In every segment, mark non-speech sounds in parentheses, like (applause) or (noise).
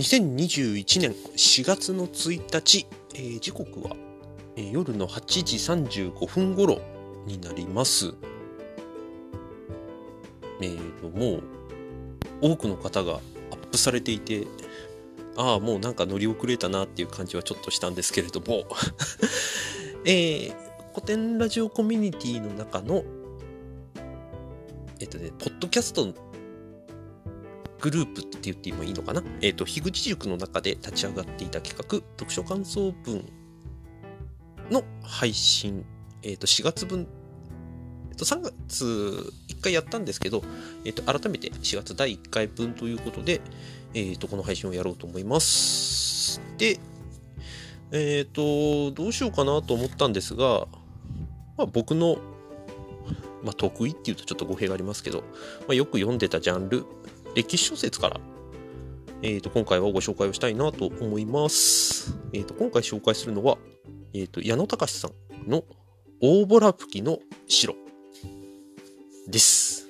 2021年4月の1日、えー、時刻は、えー、夜の8時35分頃になります。えーと、もう多くの方がアップされていて、ああ、もうなんか乗り遅れたなっていう感じはちょっとしたんですけれども (laughs) えー、古典ラジオコミュニティの中の、えっ、とね、ポッドキャストグループって言ってもいいのかな？えっ、ー、と、樋口塾の中で立ち上がっていた企画、読書感想文の配信、えっ、ー、と、4月分、えっ、ー、と、3月1回やったんですけど、えっ、と、改めて4月第1回分ということで、えっ、と、この配信をやろうと思います。で、えっ、と、どうしようかなと思ったんですが、まあ、僕のまあ、得意っていうとちょっと語弊がありますけど、まあ、よく読んでたジャンル歴史小説から、えー、と今回はご紹介をしたいなと思います。えー、と今回紹介するのは、えー、と矢野隆さんの大ボラ吹きの城です。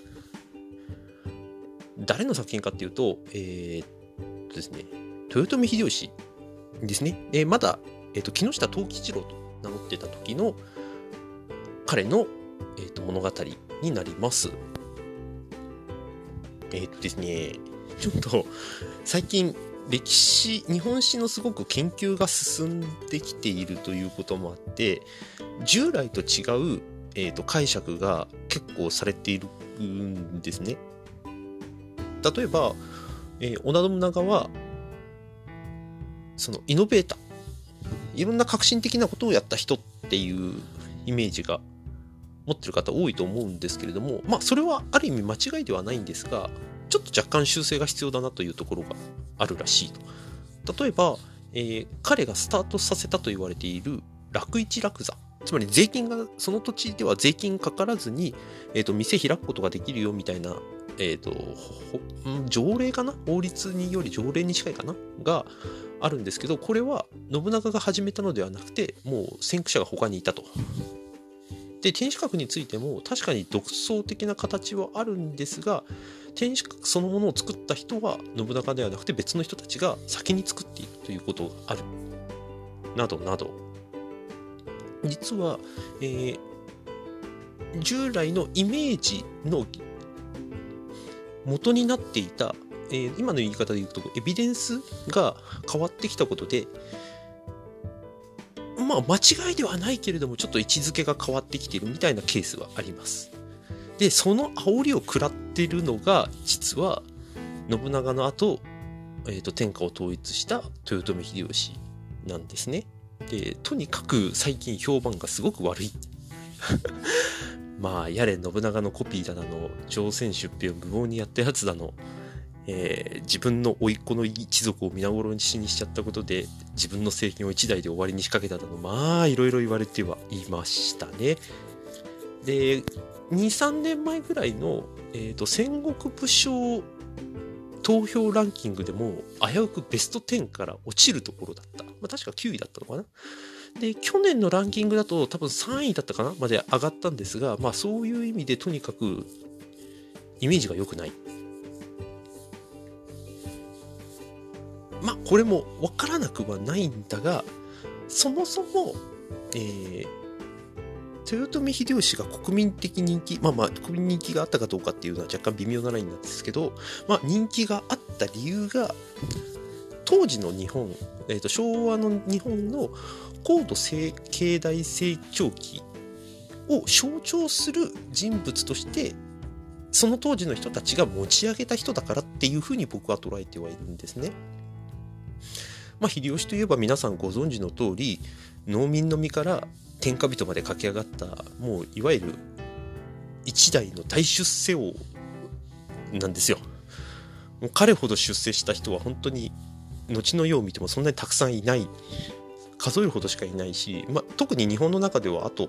誰の作品かっていうと、えー、とですね、豊臣秀吉ですね。えー、まだ、えー、と木下藤吉郎と名乗ってた時の彼の、えー、と物語になります。えっ、とですね、ちょっと最近歴史、日本史のすごく研究が進んできているということもあって、従来と違う、えーと、解釈が結構されているんですね。例えば、えー、織田信長は、そのイノベーター、いろんな革新的なことをやった人っていうイメージが持ってる方多いと思うんですけれども、まあ、それはある意味間違いではないんですが、ちょっと若干修正が必要だなというところがあるらしいと。例えば、えー、彼がスタートさせたと言われている楽一楽座。つまり税金が、その土地では税金かからずに、えっ、ー、と、店開くことができるよみたいな、えっ、ー、と、条例かな？法律により条例に近いかな？があるんですけど、これは信長が始めたのではなくて、もう先駆者が他にいたと。で、天守閣についても確かに独創的な形はあるんですが、天守閣そのものを作った人は信長ではなくて別の人たちが先に作っているということがある。などなど。実は、えー、従来のイメージの元になっていた、えー、今の言い方で言うとエビデンスが変わってきたことでまあ間違いではないけれどもちょっと位置づけが変わってきてるみたいなケースはあります。でその煽りを食らってるのが実は信長の後、えーと、天下を統一した豊臣秀吉なんですね。でとにかく最近評判がすごく悪い。(laughs) まあやれ信長のコピーだなの朝鮮出兵を無謀にやったやつだのえー、自分の甥っ子の一族を皆殺しにしちゃったことで自分の政権を一代で終わりに仕掛けたのまあいろいろ言われてはいましたね。で23年前ぐらいの、えーと、戦国武将投票ランキングでも危うくベスト10から落ちるところだった。まあ、確か9位だったのかな。で、去年のランキングだと多分3位だったかなまで上がったんですが、まあそういう意味でとにかくイメージが良くない。これも分からなくはないんだがそもそも、えー、豊臣秀吉が国民的人気まあまあ国民人気があったかどうかっていうのは若干微妙なラインなんですけど、まあ、人気があった理由が当時の日本、えーと、昭和の日本の高度経済成長期を象徴する人物としてその当時の人たちが持ち上げた人だからっていうふうに僕は捉えてはいるんですね。まあ、秀吉といえば皆さんご存知の通り農民の身から天下人まで駆け上がったもういわゆる一代の大出世王なんですよ。もう彼ほど出世した人は本当に後の世を見てもそんなにたくさんいない数えるほどしかいないし、まあ、特に日本の中ではあと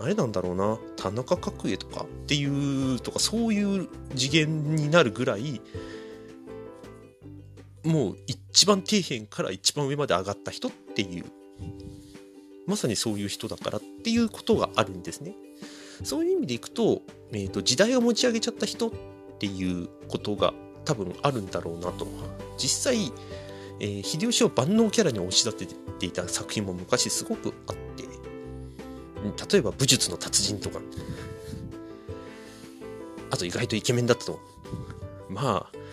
あれなんだろうな田中角栄とかっていうとかそういう次元になるぐらいもう一番底辺から一番上まで上がった人っていうまさにそういう人だからっていうことがあるんですね。そういう意味でいくと,、えーと、時代を持ち上げちゃった人っていうことが多分あるんだろうなと。実際、えー、秀吉を万能キャラに押し立てていた作品も昔すごくあって例えば武術の達人とかあと意外とイケメンだったとまあ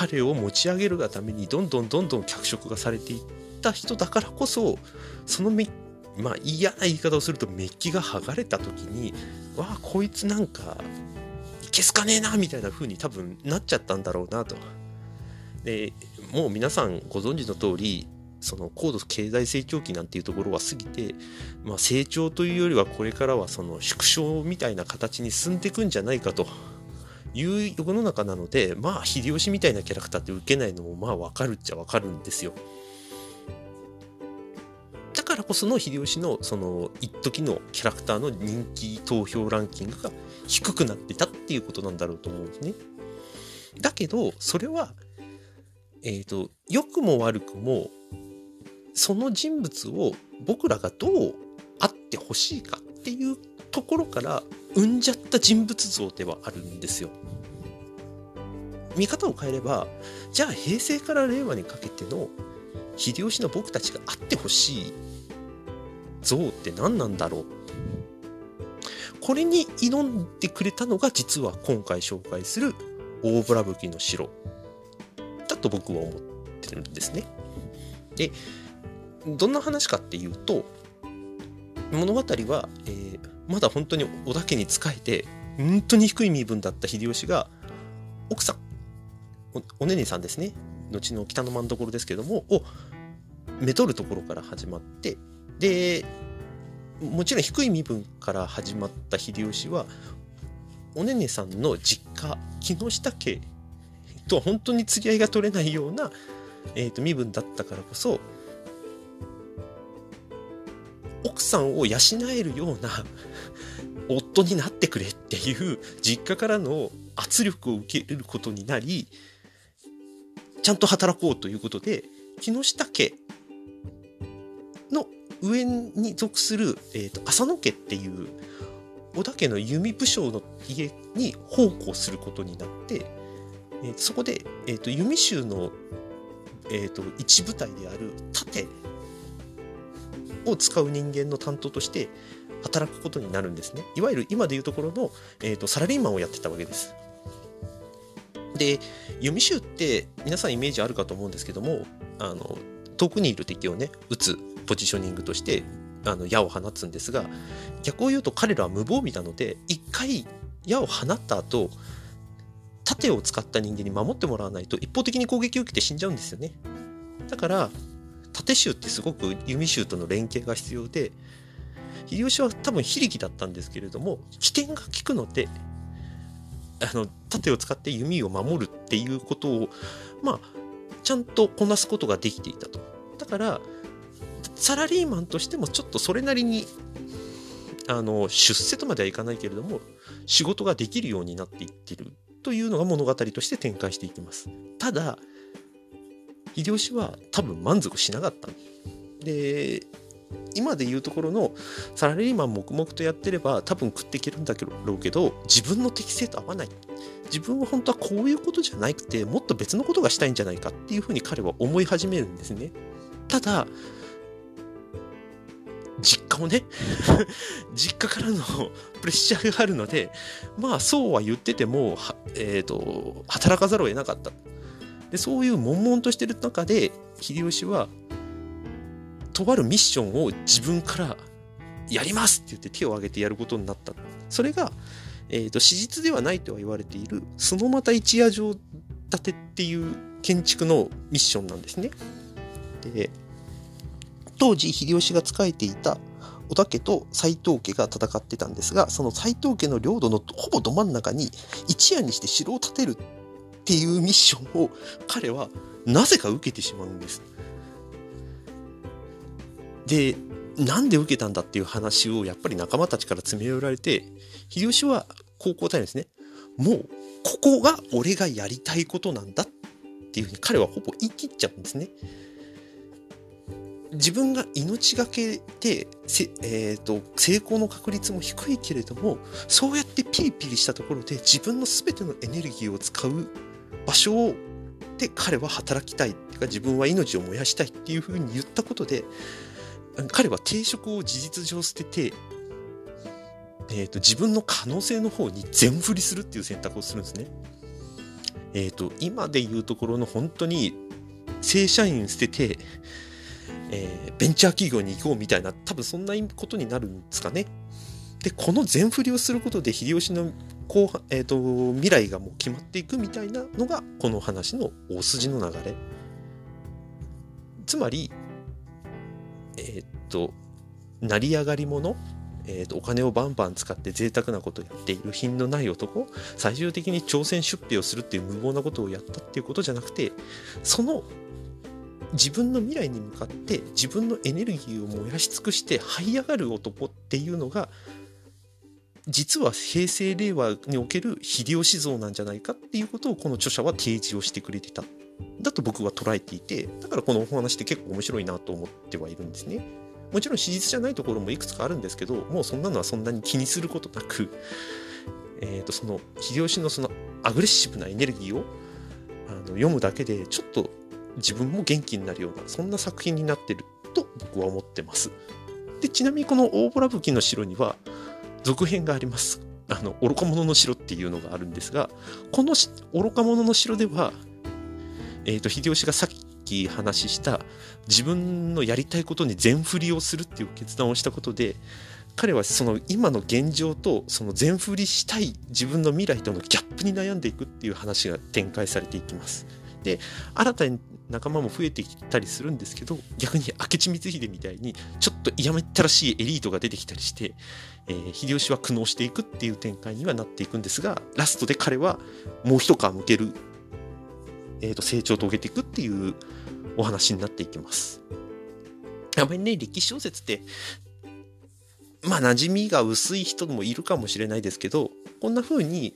彼を持ち上げるがためにどんどんどんどん脚色がされていった人だからこそそのまあ嫌な言い方をするとメッキが剥がれた時にわあこいつなんかいけすかねえなみたいな風に多分なっちゃったんだろうなと。でもう皆さんご存知の通りその高度経済成長期なんていうところは過ぎて、まあ、成長というよりはこれからはその縮小みたいな形に進んでいくんじゃないかという世の中なのでまあ秀吉みたいなキャラクターって受けないのもまあ分かるっちゃ分かるんですよ。だからこその秀吉のその一時のキャラクターの人気投票ランキングが低くなってたっていうことなんだろうと思うんですね。だけどそれはえっ、ー、と良くも悪くもその人物を僕らがどうあってほしいかっていうところから生んじゃった人物像ではあるんですよ。見方を変えればじゃあ平成から令和にかけての秀吉の僕たちがあってほしい像って何なんだろうこれに挑んでくれたのが実は今回紹介する大村吹の城だと僕は思ってるんですね。でどんな話かっていうと物語は、えー、まだ本当に織田家に仕えて本当に低い身分だった秀吉が奥さんおねねさんですね。後の北の真所ですけどもをめとるところから始まってでもちろん低い身分から始まった秀吉はおねねさんの実家木下家とは本当に釣り合いが取れないような、えーと身分だったからこそ奥さんを養えるような (laughs) 夫になってくれっていう実家からの圧力を受けることになりちゃんと働こうということで木下家の上に属する、えーと、浅野家っていう織田家の弓武将の家に奉公することになって、えー、そこで、えーと、弓衆の、えーと一部隊である盾を使う人間の担当として働くことになるんですね。いわゆる今でいうところの、えーと、サラリーマンをやってたわけです。で弓手って皆さんイメージあるかと思うんですけどもあの遠くにいる敵をね撃つポジショニングとしてあの矢を放つんですが逆を言うと彼らは無防備なので一回矢を放った後盾を使った人間に守ってもらわないと一方的に攻撃を受けて死んじゃうんですよねだから縦衆ってすごく弓衆との連携が必要で秀吉は多分非力だったんですけれども起点が効くのであの盾を使って弓を守るっていうことをまあちゃんとこなすことができていたと。だからサラリーマンとしてもちょっとそれなりにあの出世とまではいかないけれども仕事ができるようになっていってるというのが物語として展開していきます。ただ秀吉は多分満足しなかった。で今でいうところのサラリーマン黙々とやってれば多分食っていけるんだろうけど自分の適性と合わない。自分は本当はこういうことじゃなくてもっと別のことがしたいんじゃないかっていうふうに彼は思い始めるんですね。ただ実家をね (laughs) 実家からのプレッシャーがあるのでまあそうは言ってても、えーと働かざるを得なかった。でそういう悶々としてる中で秀吉はとあるミッションを自分からやりますって言って手を挙げてやることになった。それが、えーと、史実ではないとは言われているそのまた一夜城建てっていう建築のミッションなんですね。で当時秀吉が仕えていた織田家と斎藤家が戦ってたんですがその斎藤家の領土のほぼど真ん中に一夜にして城を建てるっていうミッションを彼はなぜか受けてしまうんです。でなんで受けたんだっていう話をやっぱり仲間たちから詰め寄られて秀吉は高校隊ですねもうここが俺がやりたいことなんだっていうふうに彼はほぼ言い切っちゃうんですね。自分が命がけで、えーと、成功の確率も低いけれどもそうやってピリピリしたところで自分の全てのエネルギーを使う場所をって彼は働きたいっていうか自分は命を燃やしたいっていうふうに言ったことで彼は定職を事実上捨てて、えーと、自分の可能性の方に全振りするっていう選択をするんですね。え、ー、と今で言うところの本当に正社員捨てて、えー、ベンチャー企業に行こうみたいな多分そんなことになるんですかね。でこの全振りをすることで秀吉の後半、えーと、未来がもう決まっていくみたいなのがこの話の大筋の流れ。つまりえっ、ー、と成り上がり者えーと、お金をバンバン使って贅沢なことをやっている品のない男最終的に朝鮮出兵をするっていう無謀なことをやったっていうことじゃなくてその自分の未来に向かって自分のエネルギーを燃やし尽くして這い上がる男っていうのが実は平成令和における秀吉像なんじゃないかっていうことをこの著者は提示をしてくれてた。だと僕は捉えていてだからこのお話って結構面白いなと思ってはいるんですね。もちろん史実じゃないところもいくつかあるんですけどもうそんなのはそんなに気にすることなく、(laughs) えー、とその秀吉のそのアグレッシブなエネルギーをあの読むだけでちょっと自分も元気になるようなそんな作品になってると僕は思ってます。でちなみにこの大ボラ吹の城には続編があります。あの、愚か者の城っていうのがあるんですが、この愚か者の城では、えっ、ー、と、秀吉がさっき話した自分のやりたいことに全振りをするっていう決断をしたことで、彼はその今の現状とその全振りしたい自分の未来とのギャップに悩んでいくっていう話が展開されていきます。で新たに仲間も増えてきたりするんですけど逆に明智光秀みたいにちょっと嫌めったらしいエリートが出てきたりして、えー、秀吉は苦悩していくっていう展開にはなっていくんですがラストで彼はもう一皮むける、えー、と成長を遂げていくっていうお話になっていきます。やっぱりね歴史小説ってまあ馴染みが薄い人もいるかもしれないですけどこんな風に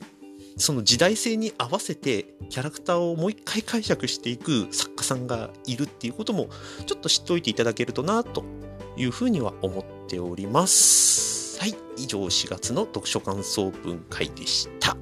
その時代性に合わせてキャラクターをもう一回解釈していく作家さんがいるっていうこともちょっと知っておいていただけるとなというふうには思っております。はい、以上4月の読書感想文会でした。